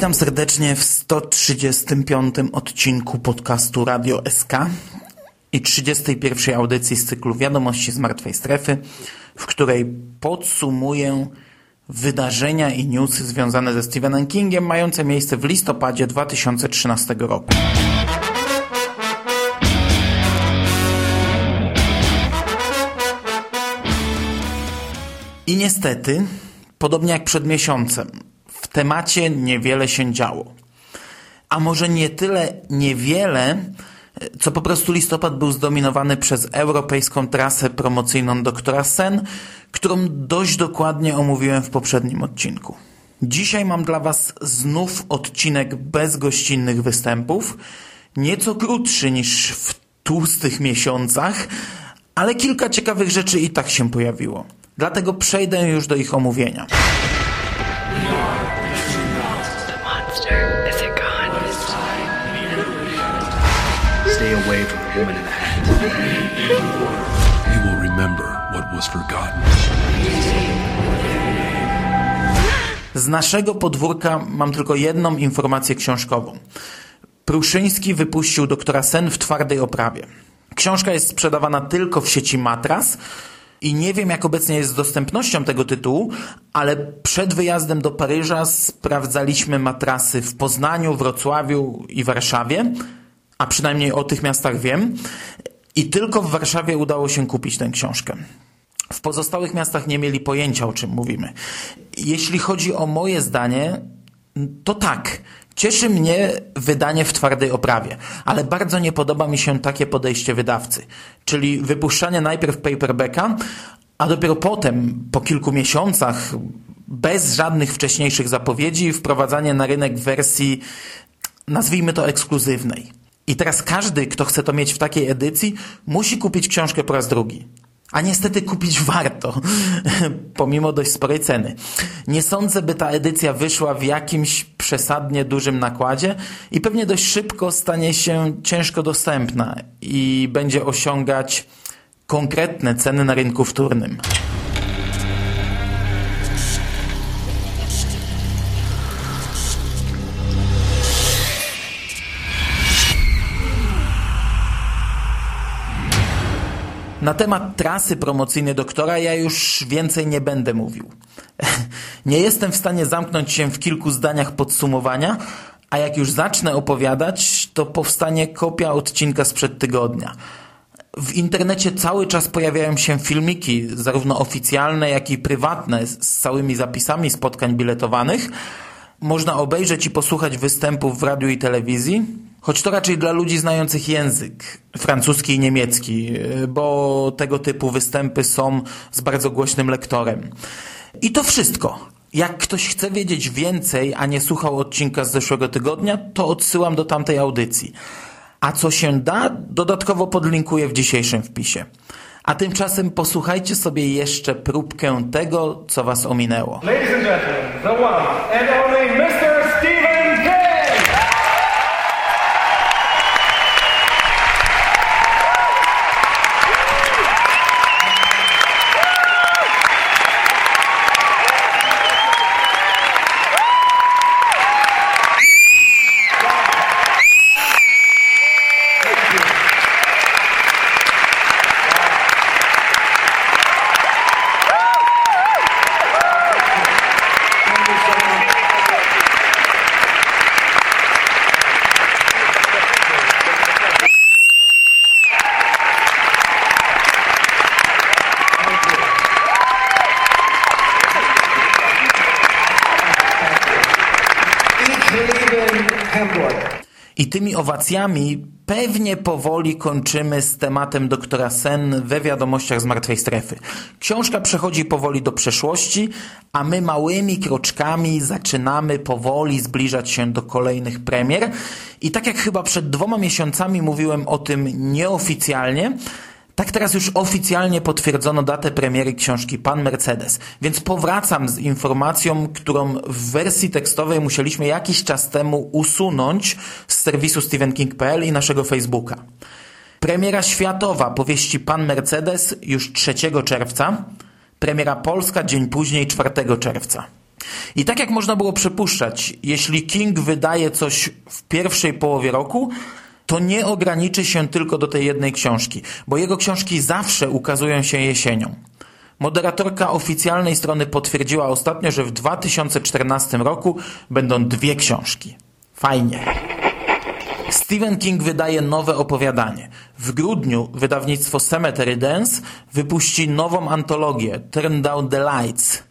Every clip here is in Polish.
Witam serdecznie w 135 odcinku podcastu Radio SK i 31 audycji z cyklu Wiadomości z Martwej Strefy, w której podsumuję wydarzenia i newsy związane ze Stephenem Kingiem mające miejsce w listopadzie 2013 roku. I niestety, podobnie jak przed miesiącem, temacie niewiele się działo. A może nie tyle niewiele, co po prostu listopad był zdominowany przez europejską trasę promocyjną doktora Sen, którą dość dokładnie omówiłem w poprzednim odcinku. Dzisiaj mam dla Was znów odcinek bez gościnnych występów, nieco krótszy niż w tłustych miesiącach, ale kilka ciekawych rzeczy i tak się pojawiło. Dlatego przejdę już do ich omówienia. Stay away from the woman in the hat. You will remember what was forgotten. Z naszego podwórka mam tylko jedną informację książkową. Pruszyński wypuścił doktora Sen w twardej oprawie. Książka jest sprzedawana tylko w sieci Matras i nie wiem jak obecnie jest z dostępnością tego tytułu, ale przed wyjazdem do Paryża sprawdzaliśmy matrasy w Poznaniu, Wrocławiu i Warszawie, a przynajmniej o tych miastach wiem. I tylko w Warszawie udało się kupić tę książkę. W pozostałych miastach nie mieli pojęcia, o czym mówimy. Jeśli chodzi o moje zdanie, to tak. Cieszy mnie wydanie w twardej oprawie, ale bardzo nie podoba mi się takie podejście wydawcy, czyli wypuszczanie najpierw paperbacka, a dopiero potem, po kilku miesiącach, bez żadnych wcześniejszych zapowiedzi, wprowadzanie na rynek wersji, nazwijmy to ekskluzywnej. I teraz każdy, kto chce to mieć w takiej edycji, musi kupić książkę po raz drugi. A niestety kupić warto, pomimo dość sporej ceny. Nie sądzę, by ta edycja wyszła w jakimś przesadnie dużym nakładzie i pewnie dość szybko stanie się ciężko dostępna i będzie osiągać konkretne ceny na rynku wtórnym. Na temat trasy promocyjnej doktora ja już więcej nie będę mówił. Nie jestem w stanie zamknąć się w kilku zdaniach podsumowania, a jak już zacznę opowiadać, to powstanie kopia odcinka sprzed tygodnia. W internecie cały czas pojawiają się filmiki, zarówno oficjalne, jak i prywatne, z całymi zapisami spotkań biletowanych. Można obejrzeć i posłuchać występów w radiu i telewizji, choć to raczej dla ludzi znających język francuski i niemiecki, bo tego typu występy są z bardzo głośnym lektorem. I to wszystko. Jak ktoś chce wiedzieć więcej, a nie słuchał odcinka z zeszłego tygodnia, to odsyłam do tamtej audycji. A co się da, dodatkowo podlinkuję w dzisiejszym wpisie. A tymczasem posłuchajcie sobie jeszcze próbkę tego, co was ominęło. Ladies and gentlemen, the one and only Mr. Stephen King! I tymi owacjami pewnie powoli kończymy z tematem doktora Sen we wiadomościach z martwej strefy. Książka przechodzi powoli do przeszłości, a my małymi kroczkami zaczynamy powoli zbliżać się do kolejnych premier. I tak jak chyba przed dwoma miesiącami mówiłem o tym nieoficjalnie, tak teraz już oficjalnie potwierdzono datę premiery książki Pan Mercedes, więc powracam z informacją, którą w wersji tekstowej musieliśmy jakiś czas temu usunąć z serwisu stephenking.pl i naszego Facebooka. Premiera światowa powieści Pan Mercedes już 3 czerwca, premiera polska dzień później 4 czerwca. I tak jak można było przypuszczać, jeśli King wydaje coś w pierwszej połowie roku, to nie ograniczy się tylko do tej jednej książki, bo jego książki zawsze ukazują się jesienią. Moderatorka oficjalnej strony potwierdziła ostatnio, że w 2014 roku będą dwie książki. Fajnie. Stephen King wydaje nowe opowiadanie. W grudniu wydawnictwo Cemetery Dance wypuści nową antologię Turn Down the Lights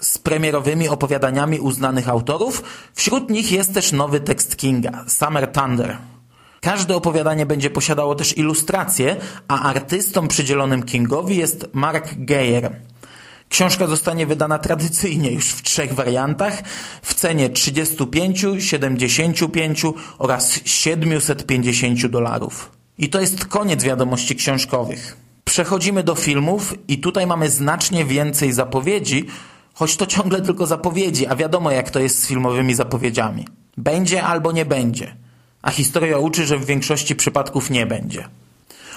z premierowymi opowiadaniami uznanych autorów. Wśród nich jest też nowy tekst Kinga, Summer Thunder. Każde opowiadanie będzie posiadało też ilustracje, a artystą przydzielonym Kingowi jest Mark Geyer. Książka zostanie wydana tradycyjnie już w trzech wariantach w cenie 35, 75 oraz 750 dolarów. I to jest koniec wiadomości książkowych. Przechodzimy do filmów i tutaj mamy znacznie więcej zapowiedzi, choć to ciągle tylko zapowiedzi, a wiadomo jak to jest z filmowymi zapowiedziami. Będzie albo nie będzie a historia uczy, że w większości przypadków nie będzie.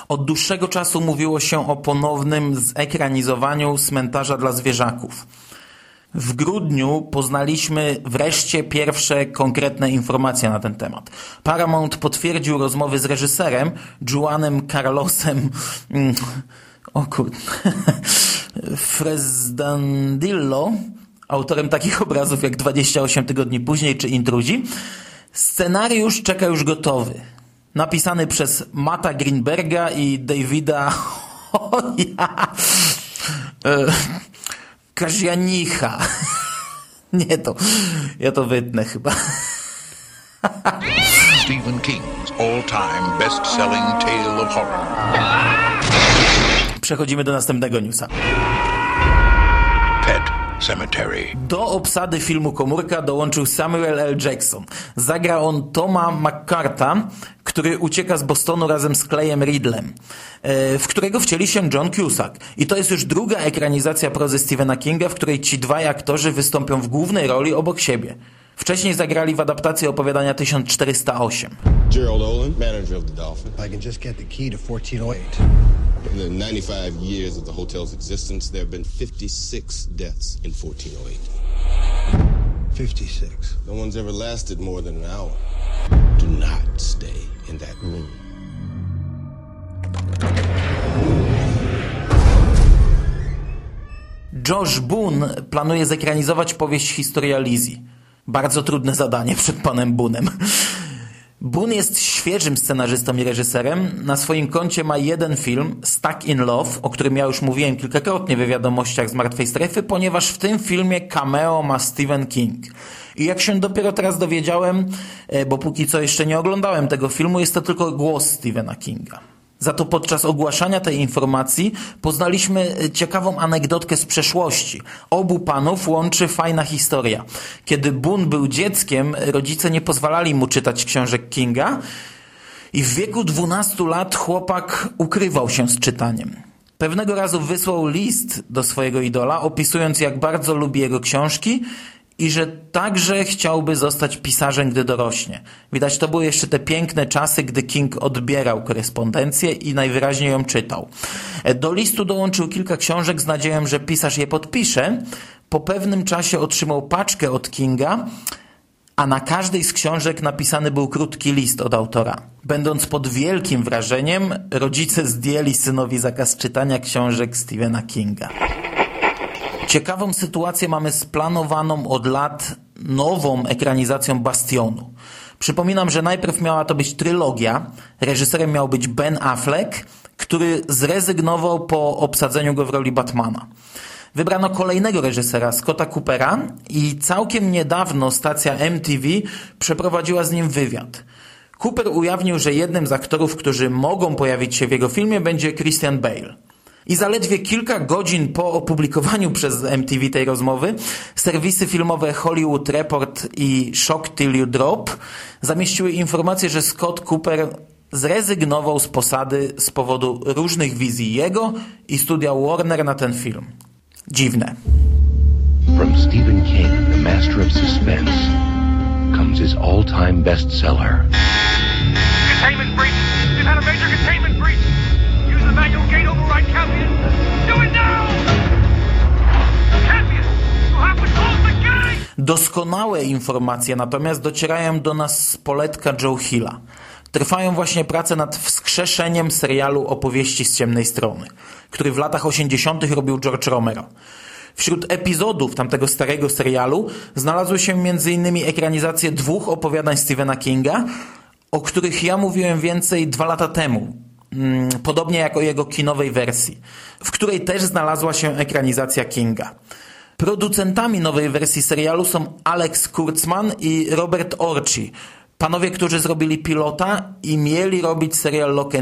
Od dłuższego czasu mówiło się o ponownym zekranizowaniu cmentarza dla zwierzaków. W grudniu poznaliśmy wreszcie pierwsze konkretne informacje na ten temat. Paramount potwierdził rozmowy z reżyserem Juanem Carlosem mm, o kurde Fresdandillo, autorem takich obrazów jak 28 tygodni później czy Intruzi, Scenariusz czeka już gotowy. Napisany przez Mata Greenberga i Davida o ja, e, Kazianicha. Nie to, ja to wytnę chyba. Stephen King's all-time best-selling tale of horror. Przechodzimy do następnego newsa. Cemetery. Do obsady filmu Komórka dołączył Samuel L. Jackson. Zagra on Toma McCarta, który ucieka z Bostonu razem z Clayem Ridlem, e, w którego wcieli się John Cusack. I to jest już druga ekranizacja prozy Stephena Kinga, w której ci dwaj aktorzy wystąpią w głównej roli obok siebie. Wcześniej zagrali w adaptacji opowiadania 1408. Gerald Olin, manager of the Dolphin. I can just get the key to 1408. In the 95 years of the hotel's existence, there have been 56 deaths in 1408. 56. No one's ever lasted more than an hour. Do not stay in that room. Josh Boone planuje zekranizować powieść Historia Lizzie. Bardzo trudne zadanie przed panem Boonem. Boone jest świeżym scenarzystą i reżyserem. Na swoim koncie ma jeden film, Stuck in Love, o którym ja już mówiłem kilkakrotnie we wiadomościach z Martwej Strefy, ponieważ w tym filmie cameo ma Stephen King. I jak się dopiero teraz dowiedziałem, e, bo póki co jeszcze nie oglądałem tego filmu, jest to tylko głos Stephena Kinga. Za to podczas ogłaszania tej informacji poznaliśmy e, ciekawą anegdotkę z przeszłości. Obu panów łączy fajna historia. Kiedy Boone był dzieckiem, rodzice nie pozwalali mu czytać książek Kinga i w wieku 12 lat chłopak ukrywał się z czytaniem. Pewnego razu wysłał list do swojego idola, opisując jak bardzo lubi jego książki i że także chciałby zostać pisarzem, gdy dorośnie. Widać, to były jeszcze te piękne czasy, gdy King odbierał korespondencję i najwyraźniej ją czytał. Do listu dołączył kilka książek z nadzieją, że pisarz je podpisze. Po pewnym czasie otrzymał paczkę od Kinga, a na każdej z książek napisany był krótki list od autora. Będąc pod wielkim wrażeniem, rodzice zdjęli synowi zakaz czytania książek Stephena Kinga. Ciekawą sytuację mamy splanowaną od lat nową ekranizacją Bastionu. Przypominam, że najpierw miała to być trylogia. Reżyserem miał być Ben Affleck, który zrezygnował po obsadzeniu go w roli Batmana. Wybrano kolejnego reżysera, Scotta Coopera i całkiem niedawno stacja MTV przeprowadziła z nim wywiad. Cooper ujawnił, że jednym z aktorów, którzy mogą pojawić się w jego filmie będzie Christian Bale. I zaledwie kilka godzin po opublikowaniu przez MTV tej rozmowy, serwisy filmowe Hollywood Report i Shock Till You Drop zamieściły informację, że Scott Cooper zrezygnował z posady z powodu różnych wizji jego i studia Warner na ten film. Dziwne. From Stephen King, the master of suspense, comes his all-time bestseller. Containment breach! We've had a major containment Doskonałe informacje natomiast docierają do nas z poletka Joe Hilla. Trwają właśnie prace nad wskrzeszeniem serialu Opowieści z ciemnej strony, który w latach 80. robił George Romero. Wśród epizodów tamtego starego serialu znalazły się m.in. ekranizacje dwóch opowiadań Stephena Kinga, o których ja mówiłem więcej dwa lata temu, mm, podobnie jak o jego kinowej wersji, w której też znalazła się ekranizacja Kinga. Producentami nowej wersji serialu są Alex Kurtzman i Robert Orci, panowie, którzy zrobili pilota i mieli robić serial Lock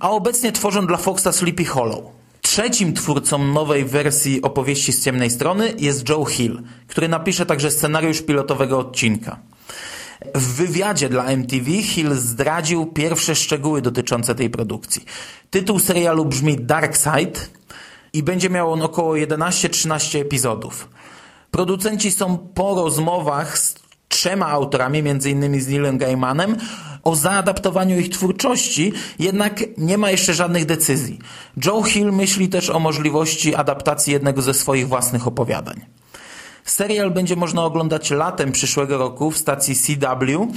a obecnie tworzą dla Foxa Sleepy Hollow. Trzecim twórcą nowej wersji opowieści z ciemnej strony jest Joe Hill, który napisze także scenariusz pilotowego odcinka. W wywiadzie dla MTV Hill zdradził pierwsze szczegóły dotyczące tej produkcji. Tytuł serialu brzmi Dark Side i będzie miał on około 11-13 epizodów. Producenci są po rozmowach z trzema autorami, m.in. z Neilem Gaimanem, o zaadaptowaniu ich twórczości, jednak nie ma jeszcze żadnych decyzji. Joe Hill myśli też o możliwości adaptacji jednego ze swoich własnych opowiadań. Serial będzie można oglądać latem przyszłego roku w stacji CW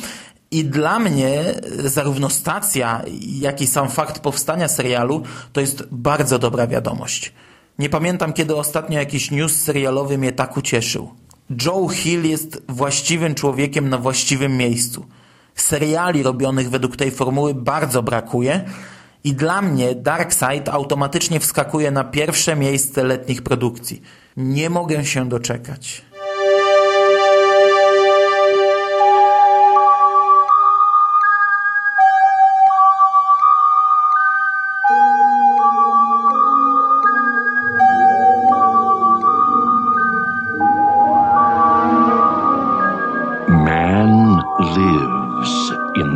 i dla mnie zarówno stacja, jak i sam fakt powstania serialu to jest bardzo dobra wiadomość. Nie pamiętam, kiedy ostatnio jakiś news serialowy mnie tak ucieszył. Joe Hill jest właściwym człowiekiem na właściwym miejscu. Seriali robionych według tej formuły bardzo brakuje i dla mnie Darkseid automatycznie wskakuje na pierwsze miejsce letnich produkcji. Nie mogę się doczekać.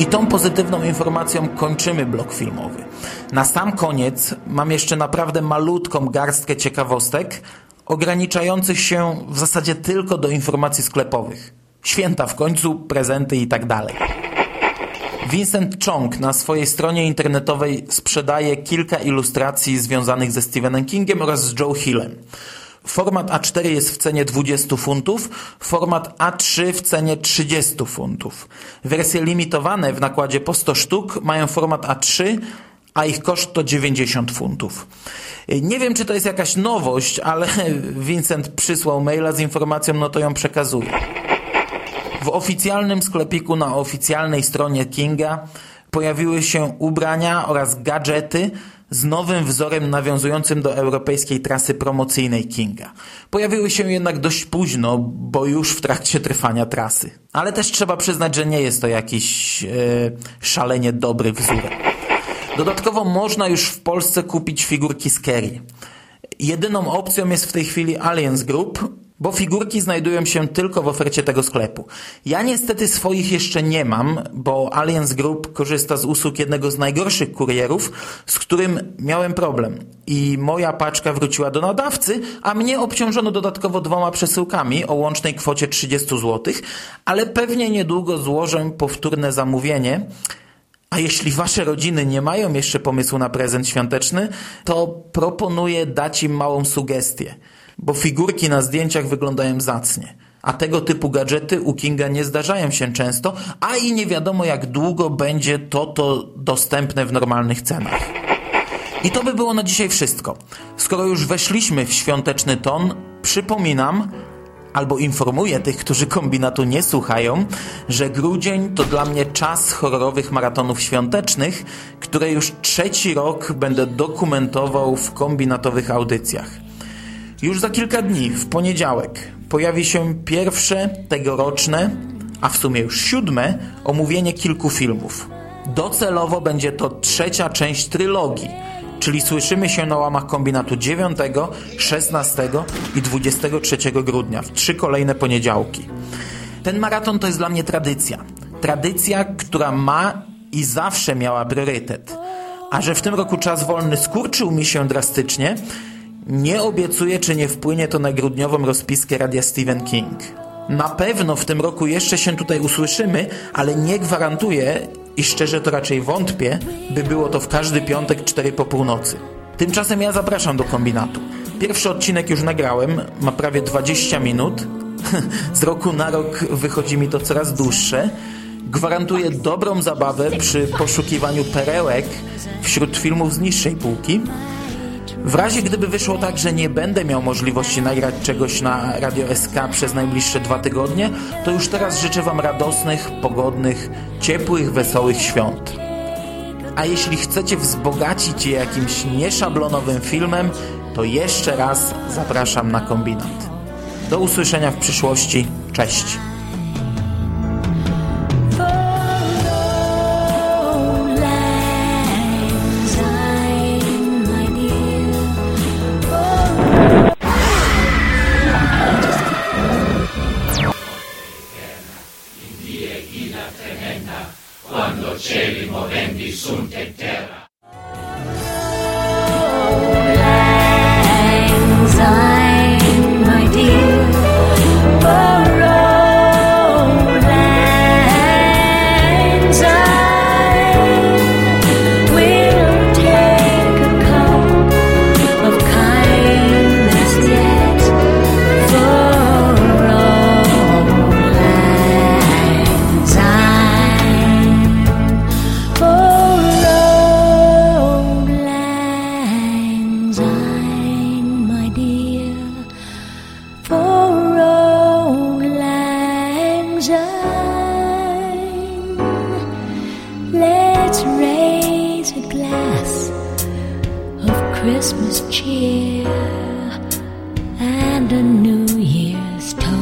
I tą pozytywną informacją kończymy blok filmowy. Na sam koniec mam jeszcze naprawdę malutką garstkę ciekawostek, ograniczających się w zasadzie tylko do informacji sklepowych. Święta w końcu, prezenty i tak dalej. Vincent Chong na swojej stronie internetowej sprzedaje kilka ilustracji związanych ze Stephenem Kingiem oraz z Joe Hillem. Format A4 jest w cenie 20 funtów, format A3 w cenie 30 funtów. Wersje limitowane w nakładzie po 100 sztuk mają format A3, a ich koszt to 90 funtów. Nie wiem, czy to jest jakaś nowość, ale Vincent przysłał maila z informacją, no to ją przekazuję. W oficjalnym sklepiku na oficjalnej stronie Kinga pojawiły się ubrania oraz gadżety z nowym wzorem nawiązującym do europejskiej trasy promocyjnej Kinga. Pojawiły się jednak dość późno, bo już w trakcie trwania trasy. Ale też trzeba przyznać, że nie jest to jakiś e, szalenie dobry wzór. Dodatkowo można już w Polsce kupić figurki z Kerry. Jedyną opcją jest w tej chwili Alliance Group, bo figurki znajdują się tylko w ofercie tego sklepu. Ja niestety swoich jeszcze nie mam, bo Alliance Group korzysta z usług jednego z najgorszych kurierów, z którym miałem problem. I moja paczka wróciła do nadawcy, a mnie obciążono dodatkowo dwoma przesyłkami o łącznej kwocie 30 zł, ale pewnie niedługo złożę powtórne zamówienie. A jeśli wasze rodziny nie mają jeszcze pomysłu na prezent świąteczny, to proponuję dać im małą sugestię bo figurki na zdjęciach wyglądają zacnie. A tego typu gadżety u Kinga nie zdarzają się często, a i nie wiadomo jak długo będzie to to dostępne w normalnych cenach. I to by było na dzisiaj wszystko. Skoro już weszliśmy w świąteczny ton, przypominam, albo informuję tych, którzy kombinatu nie słuchają, że grudzień to dla mnie czas horrorowych maratonów świątecznych, które już trzeci rok będę dokumentował w kombinatowych audycjach. Już za kilka dni, w poniedziałek, pojawi się pierwsze tegoroczne, a w sumie już siódme, omówienie kilku filmów. Docelowo będzie to trzecia część trylogii, czyli słyszymy się na łamach kombinatu 9, 16 i 23 grudnia, w trzy kolejne poniedziałki. Ten maraton to jest dla mnie tradycja. Tradycja, która ma i zawsze miała priorytet. A że w tym roku czas wolny skurczył mi się drastycznie, nie obiecuję, czy nie wpłynie to na grudniową rozpiskę radia Stephen King. Na pewno w tym roku jeszcze się tutaj usłyszymy, ale nie gwarantuję i szczerze to raczej wątpię, by było to w każdy piątek 4 po północy. Tymczasem ja zapraszam do kombinatu. Pierwszy odcinek już nagrałem, ma prawie 20 minut. Z roku na rok wychodzi mi to coraz dłuższe. Gwarantuję dobrą zabawę przy poszukiwaniu perełek wśród filmów z niższej półki. W razie gdyby wyszło tak, że nie będę miał możliwości nagrać czegoś na Radio SK przez najbliższe dwa tygodnie, to już teraz życzę Wam radosnych, pogodnych, ciepłych, wesołych świąt. A jeśli chcecie wzbogacić je jakimś nieszablonowym filmem, to jeszcze raz zapraszam na kombinat. Do usłyszenia w przyszłości. Cześć! Christmas cheer and a New Year's toast